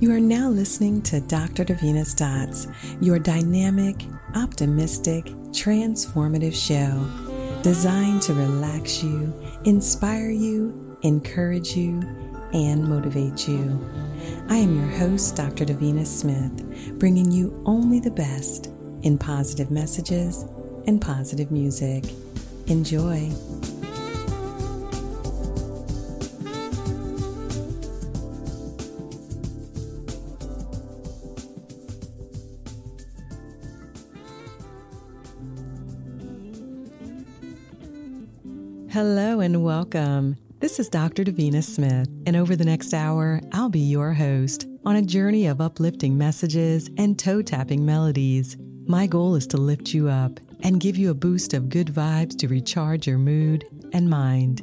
You are now listening to Dr. Davina's Dots, your dynamic, optimistic, transformative show designed to relax you, inspire you, encourage you, and motivate you. I am your host, Dr. Davina Smith, bringing you only the best in positive messages and positive music. Enjoy. Hello and welcome. This is Dr. Davina Smith, and over the next hour, I'll be your host on a journey of uplifting messages and toe tapping melodies. My goal is to lift you up and give you a boost of good vibes to recharge your mood and mind.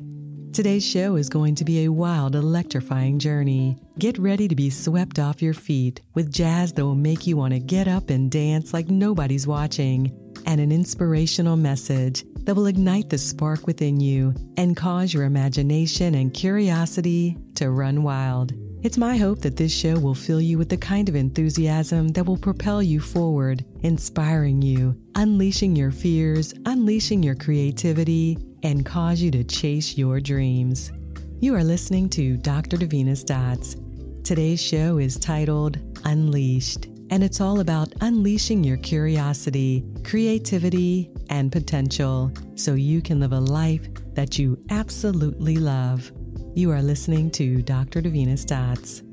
Today's show is going to be a wild, electrifying journey. Get ready to be swept off your feet with jazz that will make you want to get up and dance like nobody's watching, and an inspirational message that will ignite the spark within you and cause your imagination and curiosity to run wild. It's my hope that this show will fill you with the kind of enthusiasm that will propel you forward, inspiring you, unleashing your fears, unleashing your creativity, and cause you to chase your dreams. You are listening to Dr. Davina's Dots. Today's show is titled Unleashed and it's all about unleashing your curiosity, creativity, and potential so you can live a life that you absolutely love. You are listening to Dr. Davina's Dots.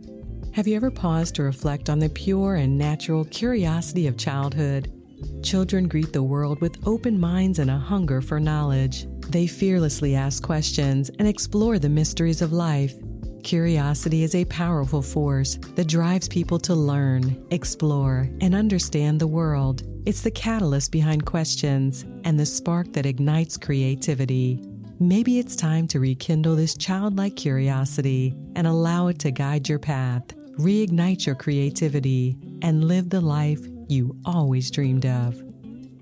Have you ever paused to reflect on the pure and natural curiosity of childhood? Children greet the world with open minds and a hunger for knowledge. They fearlessly ask questions and explore the mysteries of life. Curiosity is a powerful force that drives people to learn, explore, and understand the world. It's the catalyst behind questions and the spark that ignites creativity. Maybe it's time to rekindle this childlike curiosity and allow it to guide your path, reignite your creativity, and live the life you always dreamed of.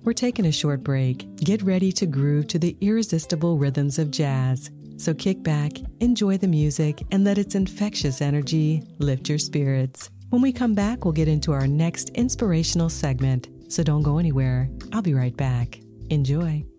We're taking a short break. Get ready to groove to the irresistible rhythms of jazz so kick back, enjoy the music, and let its infectious energy lift your spirits. When we come back, we'll get into our next inspirational segment. So don't go anywhere. I'll be right back. Enjoy.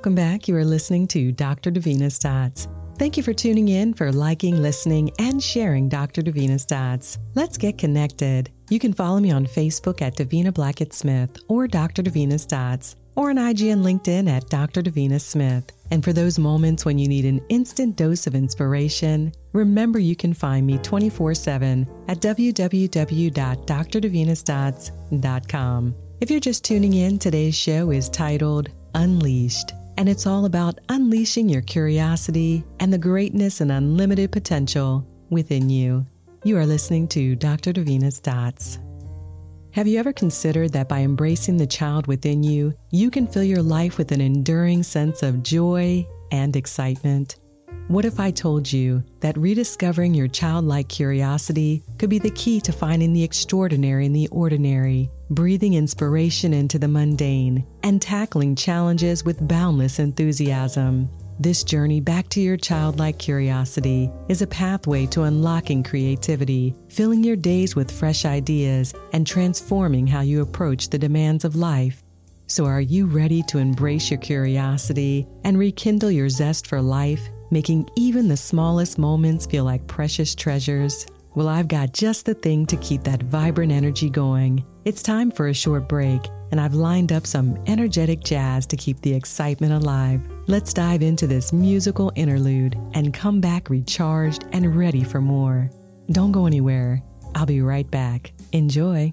Welcome back. You are listening to Dr. Davina's Dots. Thank you for tuning in, for liking, listening, and sharing Dr. Davina's Dots. Let's get connected. You can follow me on Facebook at Davina Blackett Smith or Dr. Davina's Dots, or on IG and LinkedIn at Dr. Davina Smith. And for those moments when you need an instant dose of inspiration, remember you can find me 24 7 at www.drdavinasdots.com. If you're just tuning in, today's show is titled Unleashed and it's all about unleashing your curiosity and the greatness and unlimited potential within you. You are listening to Dr. Davina's Dots. Have you ever considered that by embracing the child within you, you can fill your life with an enduring sense of joy and excitement? What if I told you that rediscovering your childlike curiosity could be the key to finding the extraordinary in the ordinary, breathing inspiration into the mundane, and tackling challenges with boundless enthusiasm? This journey back to your childlike curiosity is a pathway to unlocking creativity, filling your days with fresh ideas, and transforming how you approach the demands of life. So, are you ready to embrace your curiosity and rekindle your zest for life? Making even the smallest moments feel like precious treasures? Well, I've got just the thing to keep that vibrant energy going. It's time for a short break, and I've lined up some energetic jazz to keep the excitement alive. Let's dive into this musical interlude and come back recharged and ready for more. Don't go anywhere. I'll be right back. Enjoy.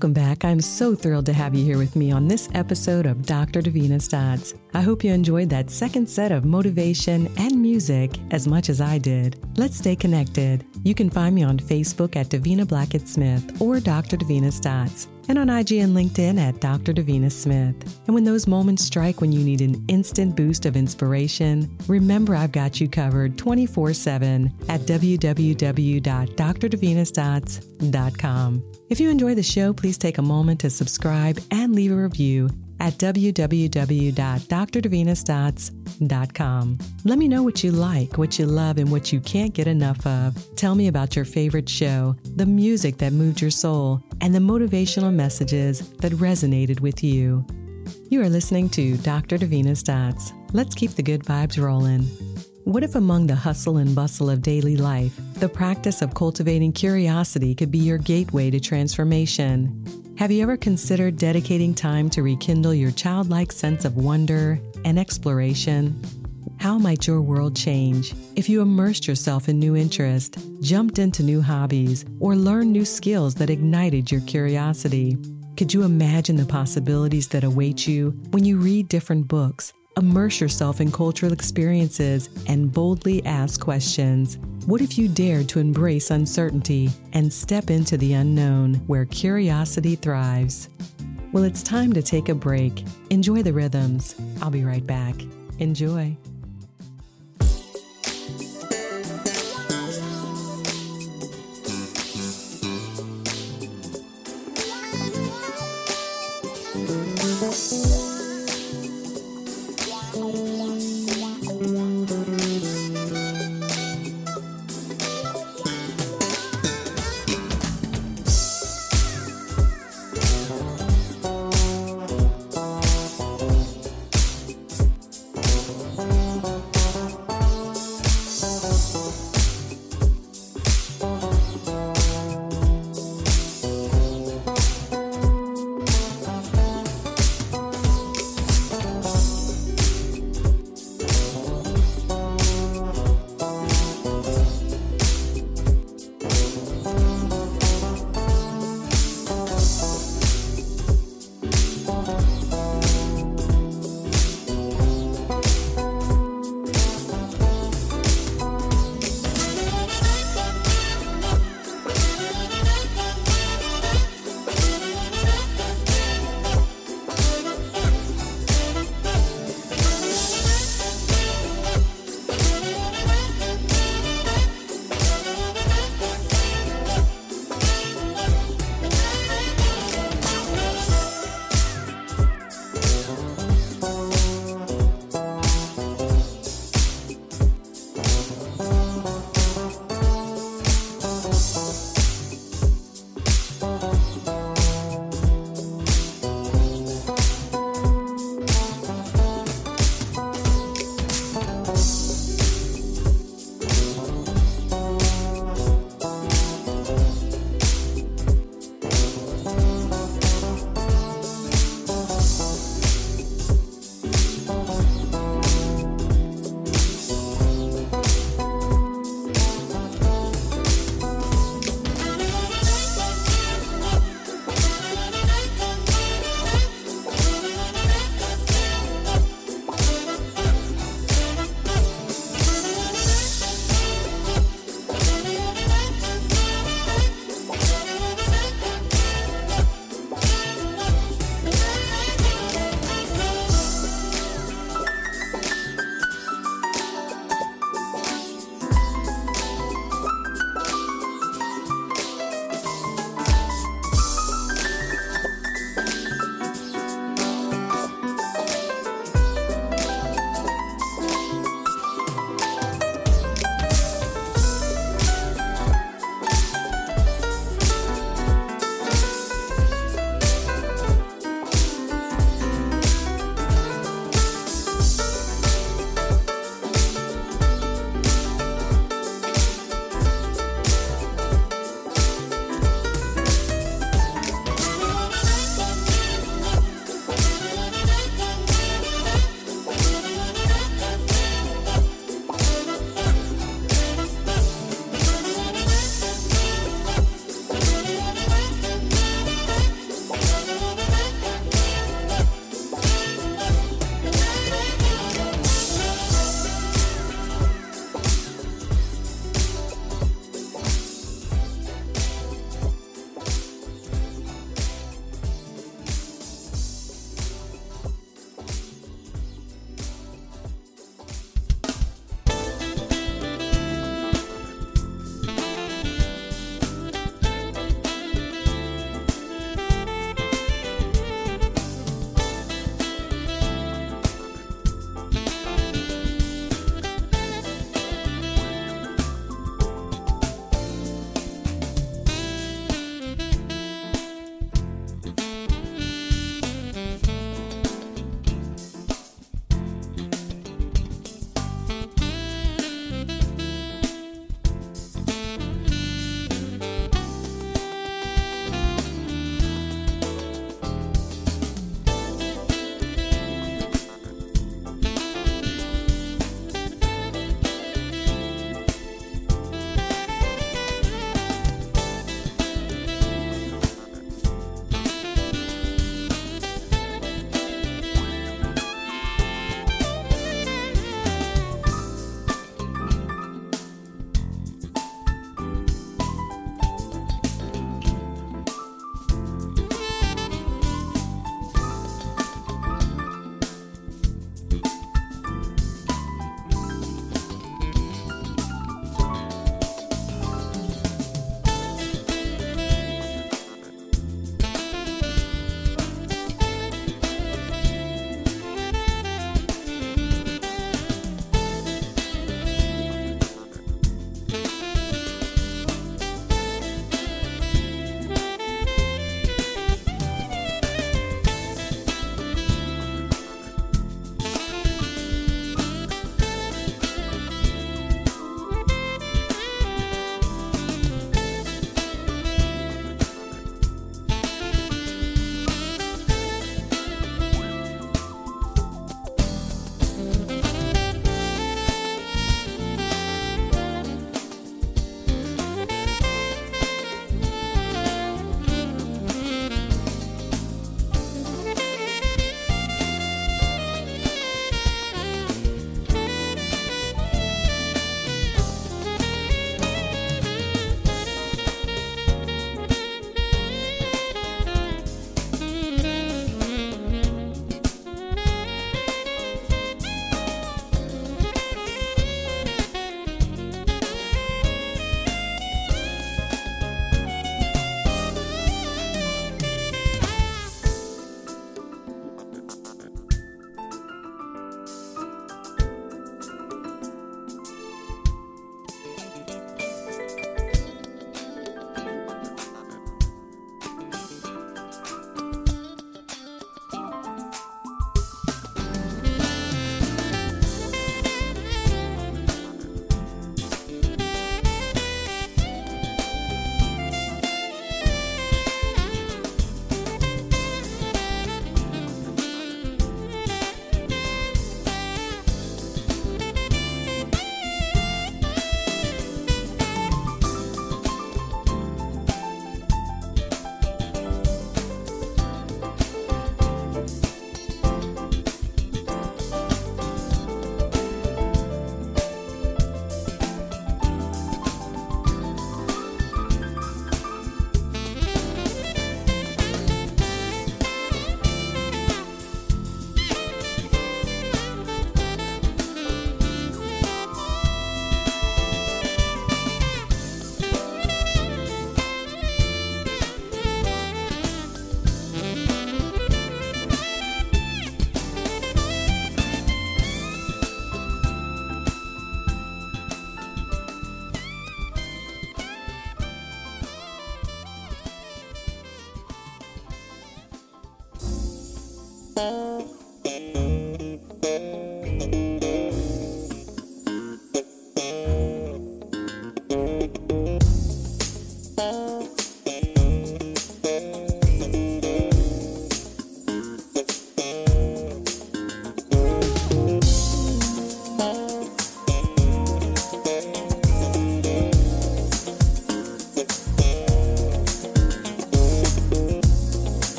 Welcome back. I'm so thrilled to have you here with me on this episode of Dr. Davina's Dots. I hope you enjoyed that second set of motivation and music as much as I did. Let's stay connected. You can find me on Facebook at Davina Blackett Smith or Dr. Davina's Dots, and on IG and LinkedIn at Dr. Davina Smith. And when those moments strike when you need an instant boost of inspiration, remember I've got you covered 24 7 at www.drdavinasdots.com. If you enjoy the show, please take a moment to subscribe and leave a review at www.drdavinasdots.com. Let me know what you like, what you love, and what you can't get enough of. Tell me about your favorite show, the music that moved your soul, and the motivational messages that resonated with you. You are listening to Dr. Davina's Dots. Let's keep the good vibes rolling. What if, among the hustle and bustle of daily life, the practice of cultivating curiosity could be your gateway to transformation? Have you ever considered dedicating time to rekindle your childlike sense of wonder and exploration? How might your world change if you immersed yourself in new interest, jumped into new hobbies, or learned new skills that ignited your curiosity? Could you imagine the possibilities that await you when you read different books, immerse yourself in cultural experiences, and boldly ask questions. What if you dared to embrace uncertainty and step into the unknown where curiosity thrives? Well, it's time to take a break. Enjoy the rhythms. I'll be right back. Enjoy.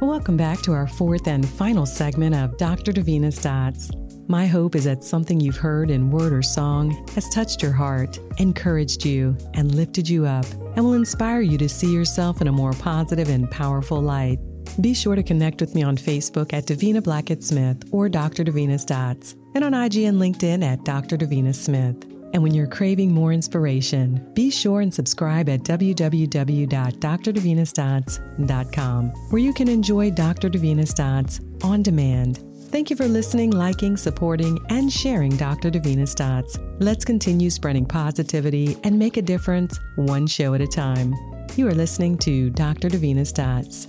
Welcome back to our fourth and final segment of Dr. Davina's Dots. My hope is that something you've heard in word or song has touched your heart, encouraged you, and lifted you up, and will inspire you to see yourself in a more positive and powerful light. Be sure to connect with me on Facebook at Davina Blackett Smith or Dr. Davina's Dots, and on IG and LinkedIn at Dr. Davina Smith. And when you're craving more inspiration, be sure and subscribe at www.drdavinasdots.com, where you can enjoy Dr. Davina's Dots on demand. Thank you for listening, liking, supporting, and sharing Dr. Davina's Dots. Let's continue spreading positivity and make a difference one show at a time. You are listening to Dr. Davina's Dots.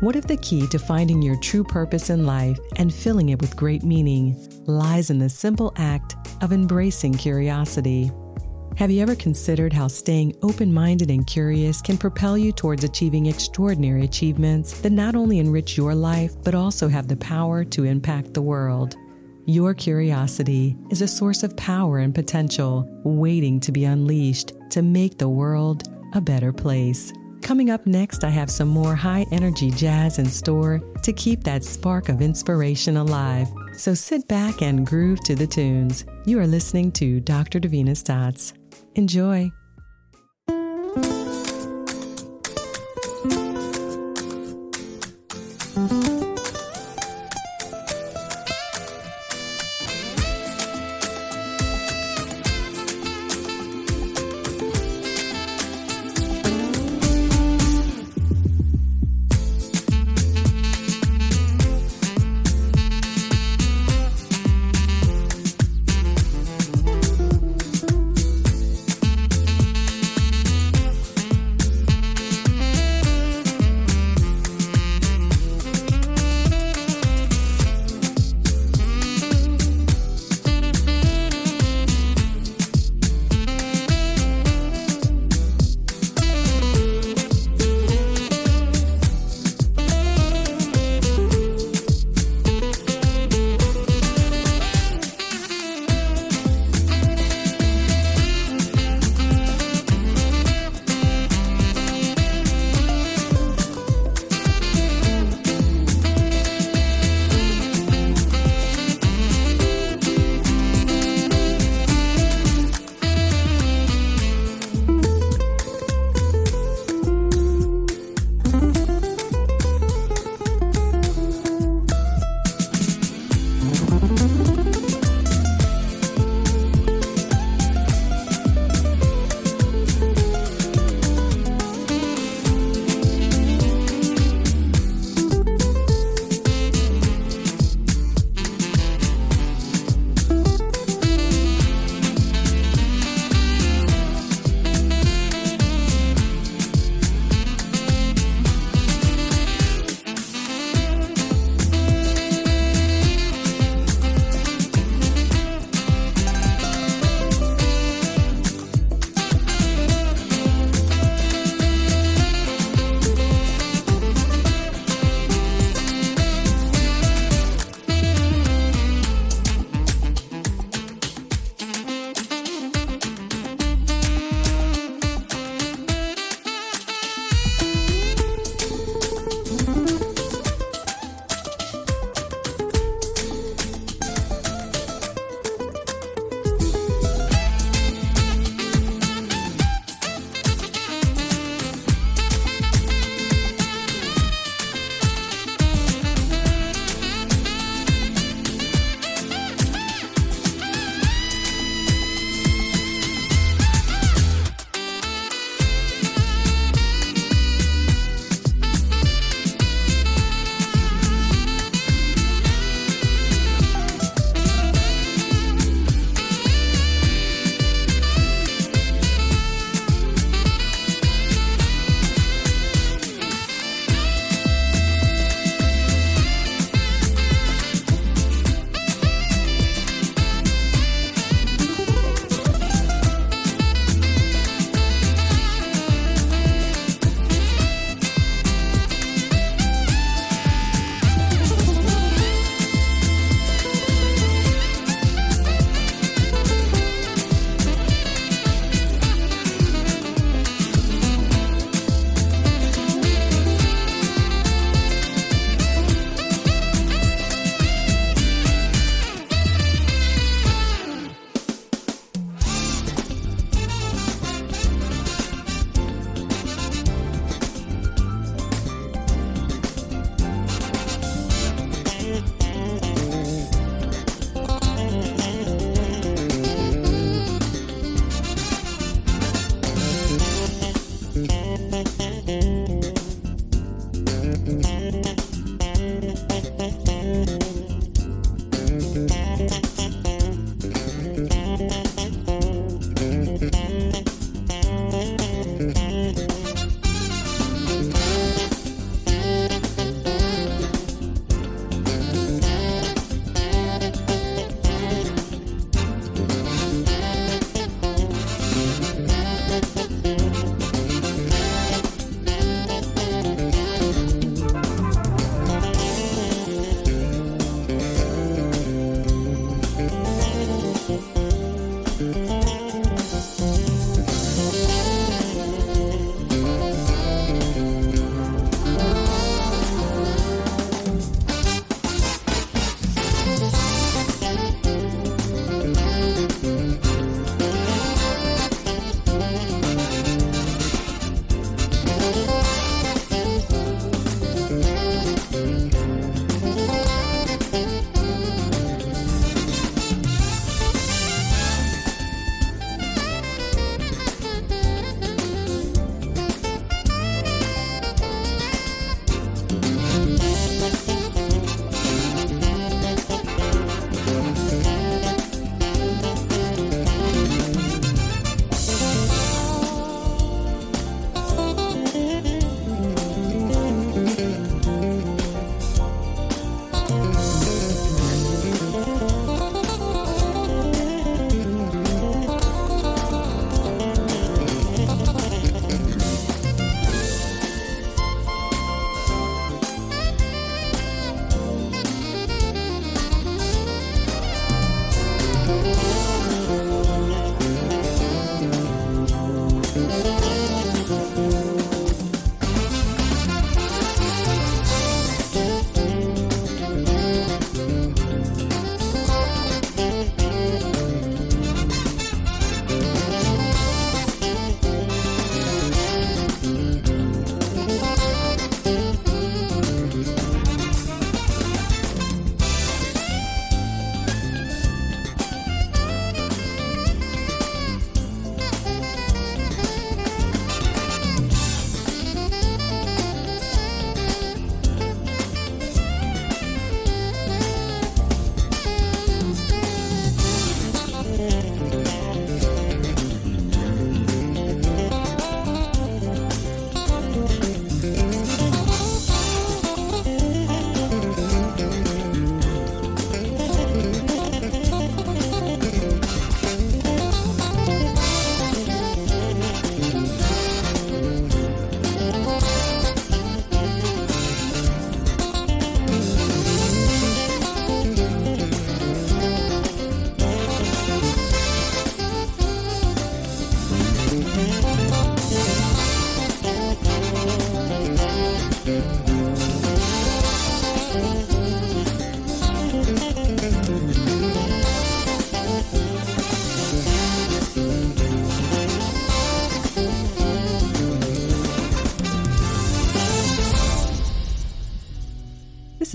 What if the key to finding your true purpose in life and filling it with great meaning lies in the simple act of embracing curiosity? Have you ever considered how staying open minded and curious can propel you towards achieving extraordinary achievements that not only enrich your life, but also have the power to impact the world? Your curiosity is a source of power and potential waiting to be unleashed to make the world a better place. Coming up next, I have some more high energy jazz in store to keep that spark of inspiration alive. So sit back and groove to the tunes. You are listening to Dr. Davina's Dots. Enjoy.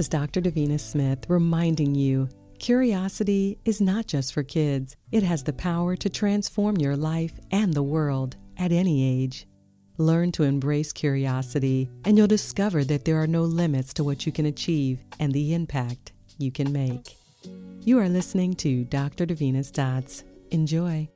Is Dr. Davina Smith reminding you curiosity is not just for kids, it has the power to transform your life and the world at any age. Learn to embrace curiosity, and you'll discover that there are no limits to what you can achieve and the impact you can make. You are listening to Dr. Davina's Dots. Enjoy.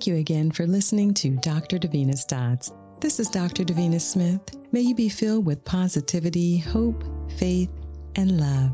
Thank you again for listening to Dr. Davina's Dots. This is Dr. Davina Smith. May you be filled with positivity, hope, faith, and love.